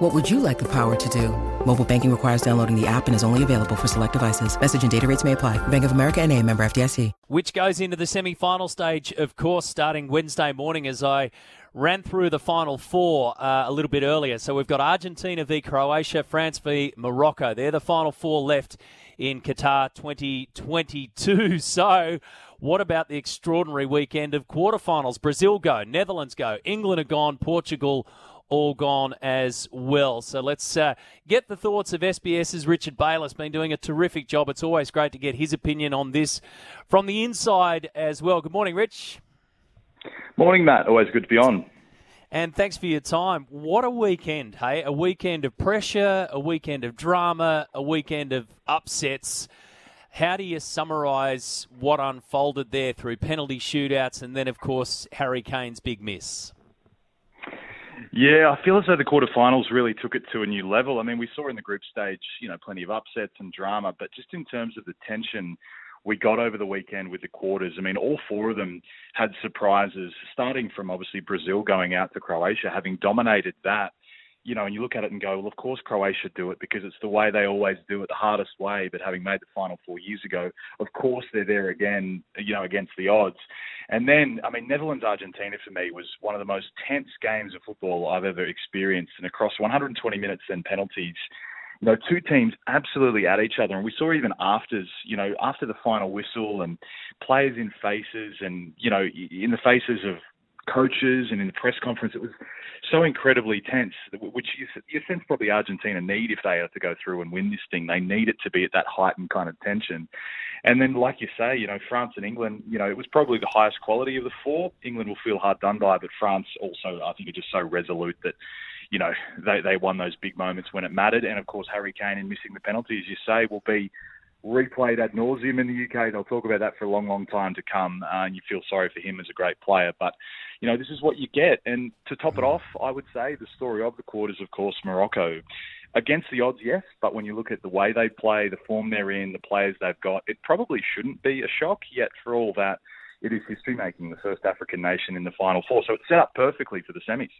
What would you like the power to do? Mobile banking requires downloading the app and is only available for select devices. Message and data rates may apply. Bank of America and a member FDIC. Which goes into the semi-final stage, of course, starting Wednesday morning as I ran through the final four uh, a little bit earlier. So we've got Argentina v Croatia, France v Morocco. They're the final four left in Qatar 2022. So what about the extraordinary weekend of quarterfinals? Brazil go, Netherlands go, England are gone, Portugal all gone as well. So let's uh, get the thoughts of SBS's Richard Bayless. Been doing a terrific job. It's always great to get his opinion on this from the inside as well. Good morning, Rich. Morning, Matt. Always good to be on. And thanks for your time. What a weekend, hey? A weekend of pressure, a weekend of drama, a weekend of upsets. How do you summarise what unfolded there through penalty shootouts and then, of course, Harry Kane's big miss? Yeah, I feel as though the quarterfinals really took it to a new level. I mean, we saw in the group stage, you know, plenty of upsets and drama, but just in terms of the tension we got over the weekend with the quarters, I mean, all four of them had surprises, starting from obviously Brazil going out to Croatia, having dominated that you know, and you look at it and go, well, of course Croatia do it because it's the way they always do it, the hardest way. But having made the final four years ago, of course they're there again, you know, against the odds. And then, I mean, Netherlands Argentina for me was one of the most tense games of football I've ever experienced, and across 120 minutes and penalties. You know, two teams absolutely at each other, and we saw even afters, you know, after the final whistle, and players in faces, and you know, in the faces of coaches and in the press conference, it was so incredibly tense, which you, you sense probably Argentina need if they are to go through and win this thing. They need it to be at that heightened kind of tension. And then, like you say, you know, France and England, you know, it was probably the highest quality of the four. England will feel hard done by, but France also, I think, are just so resolute that, you know, they, they won those big moments when it mattered. And of course, Harry Kane in missing the penalty, as you say, will be replayed ad nauseum in the UK. They'll talk about that for a long, long time to come, uh, and you feel sorry for him as a great player. But you know, this is what you get. And to top it off, I would say the story of the quarters, of course, Morocco. Against the odds, yes, but when you look at the way they play, the form they're in, the players they've got, it probably shouldn't be a shock. Yet, for all that, it is history making, the first African nation in the final four. So it's set up perfectly for the semis.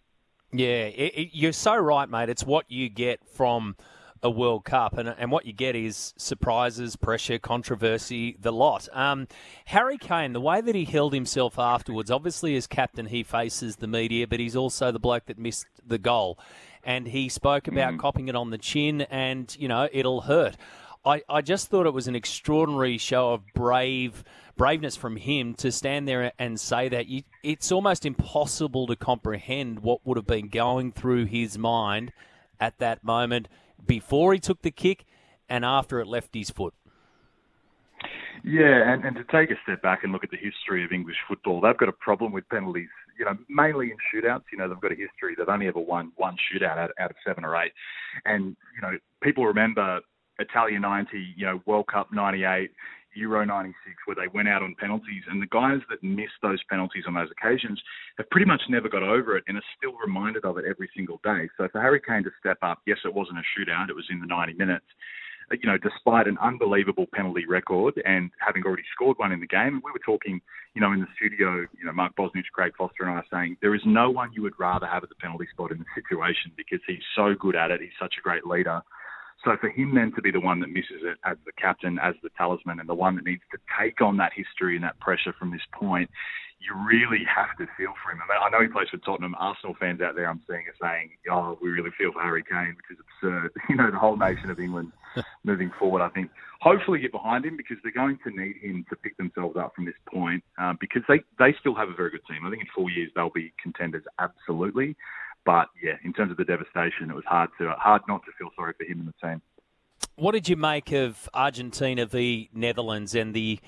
Yeah, it, it, you're so right, mate. It's what you get from a World Cup, and and what you get is surprises, pressure, controversy, the lot. Um, Harry Kane, the way that he held himself afterwards, obviously as captain, he faces the media, but he's also the bloke that missed the goal, and he spoke about mm. copping it on the chin, and you know it'll hurt. I, I just thought it was an extraordinary show of brave braveness from him to stand there and say that. You, it's almost impossible to comprehend what would have been going through his mind at that moment before he took the kick and after it left his foot. Yeah, and, and to take a step back and look at the history of English football, they've got a problem with penalties. You know, mainly in shootouts. You know, they've got a history. They've only ever won one shootout out, out of seven or eight. And you know, people remember Italia '90, you know, World Cup 98, Euro 96, where they went out on penalties, and the guys that missed those penalties on those occasions have pretty much never got over it and are still reminded of it every single day. So for Harry Kane to step up, yes, it wasn't a shootout, it was in the 90 minutes. Uh, you know, despite an unbelievable penalty record and having already scored one in the game, we were talking, you know, in the studio, you know, Mark Bosnich, Craig Foster, and I saying there is no one you would rather have at the penalty spot in the situation because he's so good at it. He's such a great leader. So for him then to be the one that misses it as the captain, as the talisman, and the one that needs to take on that history and that pressure from this point, you really have to feel for him. I, mean, I know he plays for Tottenham. Arsenal fans out there, I'm seeing, are saying, "Oh, we really feel for Harry Kane," which is absurd. You know, the whole nation of England moving forward. I think hopefully get behind him because they're going to need him to pick themselves up from this point uh, because they they still have a very good team. I think in four years they'll be contenders absolutely. But yeah, in terms of the devastation, it was hard to hard not to feel sorry for him and the team. What did you make of Argentina v Netherlands and the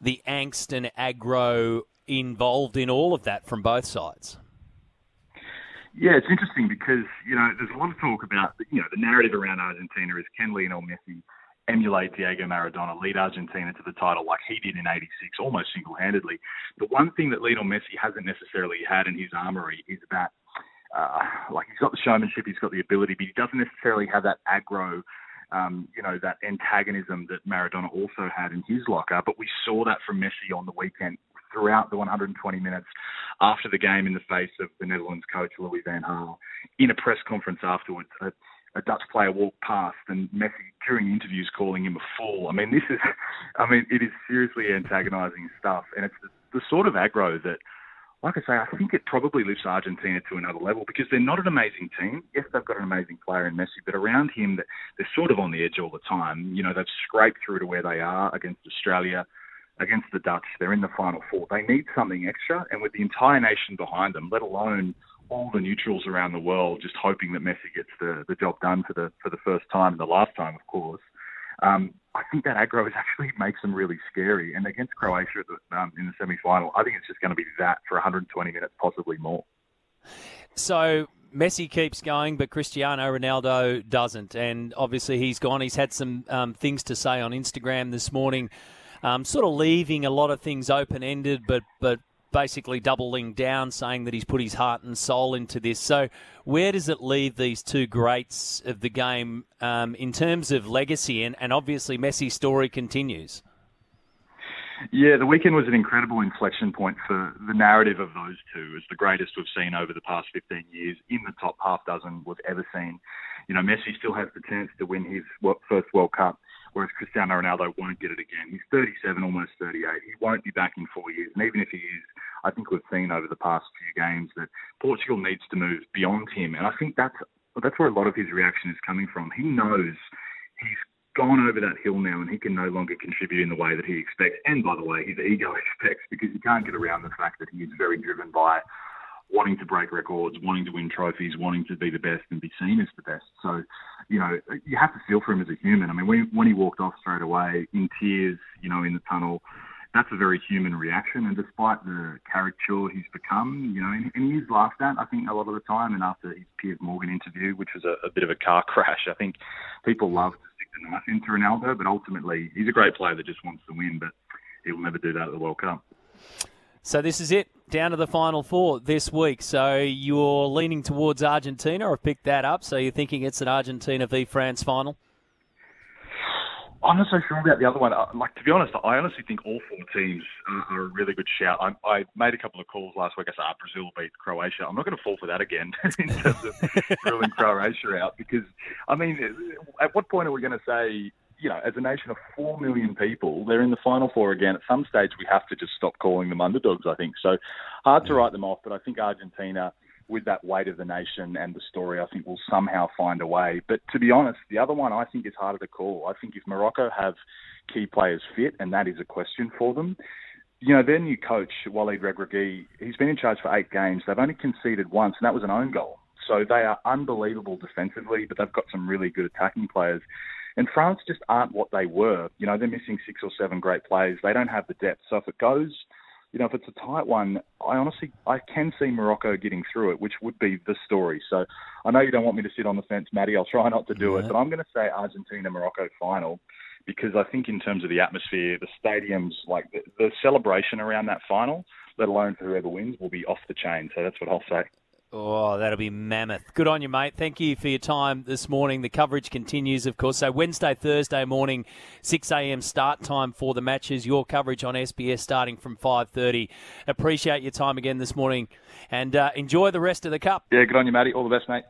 the angst and aggro involved in all of that from both sides? Yeah, it's interesting because you know there's a lot of talk about you know the narrative around Argentina is can Lionel Messi emulate Diego Maradona, lead Argentina to the title like he did in 86, almost single-handedly. The one thing that Lionel Messi hasn't necessarily had in his armory is that, uh, like he's got the showmanship, he's got the ability, but he doesn't necessarily have that aggro, um, you know, that antagonism that Maradona also had in his locker. But we saw that from Messi on the weekend throughout the 120 minutes after the game in the face of the Netherlands coach Louis van Gaal in a press conference afterwards. A, a Dutch player walked past and Messi during interviews calling him a fool. I mean, this is, I mean, it is seriously antagonising stuff, and it's the, the sort of aggro that like I say, I think it probably lifts Argentina to another level because they're not an amazing team. Yes, they've got an amazing player in Messi, but around him, they're sort of on the edge all the time. You know, they've scraped through to where they are against Australia against the Dutch. They're in the final four. They need something extra, and with the entire nation behind them, let alone all the neutrals around the world, just hoping that Messi gets the, the job done for the for the first time and the last time, of course. Um, I think that aggro is actually makes them really scary. And against Croatia um, in the semi final, I think it's just going to be that for 120 minutes, possibly more. So Messi keeps going, but Cristiano Ronaldo doesn't. And obviously, he's gone. He's had some um, things to say on Instagram this morning um, sort of leaving a lot of things open ended, but but basically doubling down, saying that he's put his heart and soul into this. So, where does it leave these two greats of the game um, in terms of legacy? And, and obviously, Messi's story continues. Yeah, the weekend was an incredible inflection point for the narrative of those two as the greatest we've seen over the past 15 years in the top half dozen we've ever seen. You know, Messi still has the chance to win his first World Cup whereas Cristiano Ronaldo won't get it again. He's 37, almost 38. He won't be back in four years. And even if he is, I think we've seen over the past few games that Portugal needs to move beyond him. And I think that's that's where a lot of his reaction is coming from. He knows he's gone over that hill now and he can no longer contribute in the way that he expects. And by the way, his ego expects because you can't get around the fact that he is very driven by wanting to break records, wanting to win trophies, wanting to be the best and be seen as the best. So, you know, you have to feel for him as a human. I mean, when, when he walked off straight away in tears, you know, in the tunnel, that's a very human reaction. And despite the caricature he's become, you know, and, and he is laughed at, I think, a lot of the time. And after his Piers Morgan interview, which was a, a bit of a car crash, I think people love to stick the knife into Ronaldo, but ultimately he's a great player that just wants to win, but he will never do that at the World Cup. So this is it, down to the final four this week. So you're leaning towards Argentina. I've picked that up. So you're thinking it's an Argentina v France final. I'm not so sure about the other one. Uh, like to be honest, I honestly think all four teams are, a really good shout. I, I, made a couple of calls last week. I said ah, Brazil beat Croatia. I'm not going to fall for that again in terms of ruling Croatia out because I mean, at what point are we going to say you know, as a nation of four million people, they're in the final four again. At some stage, we have to just stop calling them underdogs. I think so. Hard to write them off, but I think Argentina, with that weight of the nation and the story, I think will somehow find a way. But to be honest, the other one I think is harder to call. I think if Morocco have key players fit, and that is a question for them. You know, their new coach, Walid Regragui, he's been in charge for eight games. They've only conceded once, and that was an own goal. So they are unbelievable defensively, but they've got some really good attacking players. And France just aren't what they were. You know, they're missing six or seven great players. They don't have the depth. So if it goes, you know, if it's a tight one, I honestly I can see Morocco getting through it, which would be the story. So I know you don't want me to sit on the fence, Matty. I'll try not to do yeah. it, but I'm going to say Argentina Morocco final because I think in terms of the atmosphere, the stadiums, like the, the celebration around that final, let alone whoever wins, will be off the chain. So that's what I'll say. Oh, that'll be mammoth. Good on you, mate. Thank you for your time this morning. The coverage continues, of course. So Wednesday, Thursday morning, 6 a.m. start time for the matches. Your coverage on SBS starting from 5:30. Appreciate your time again this morning, and uh, enjoy the rest of the cup. Yeah, good on you, Matty. All the best, mate.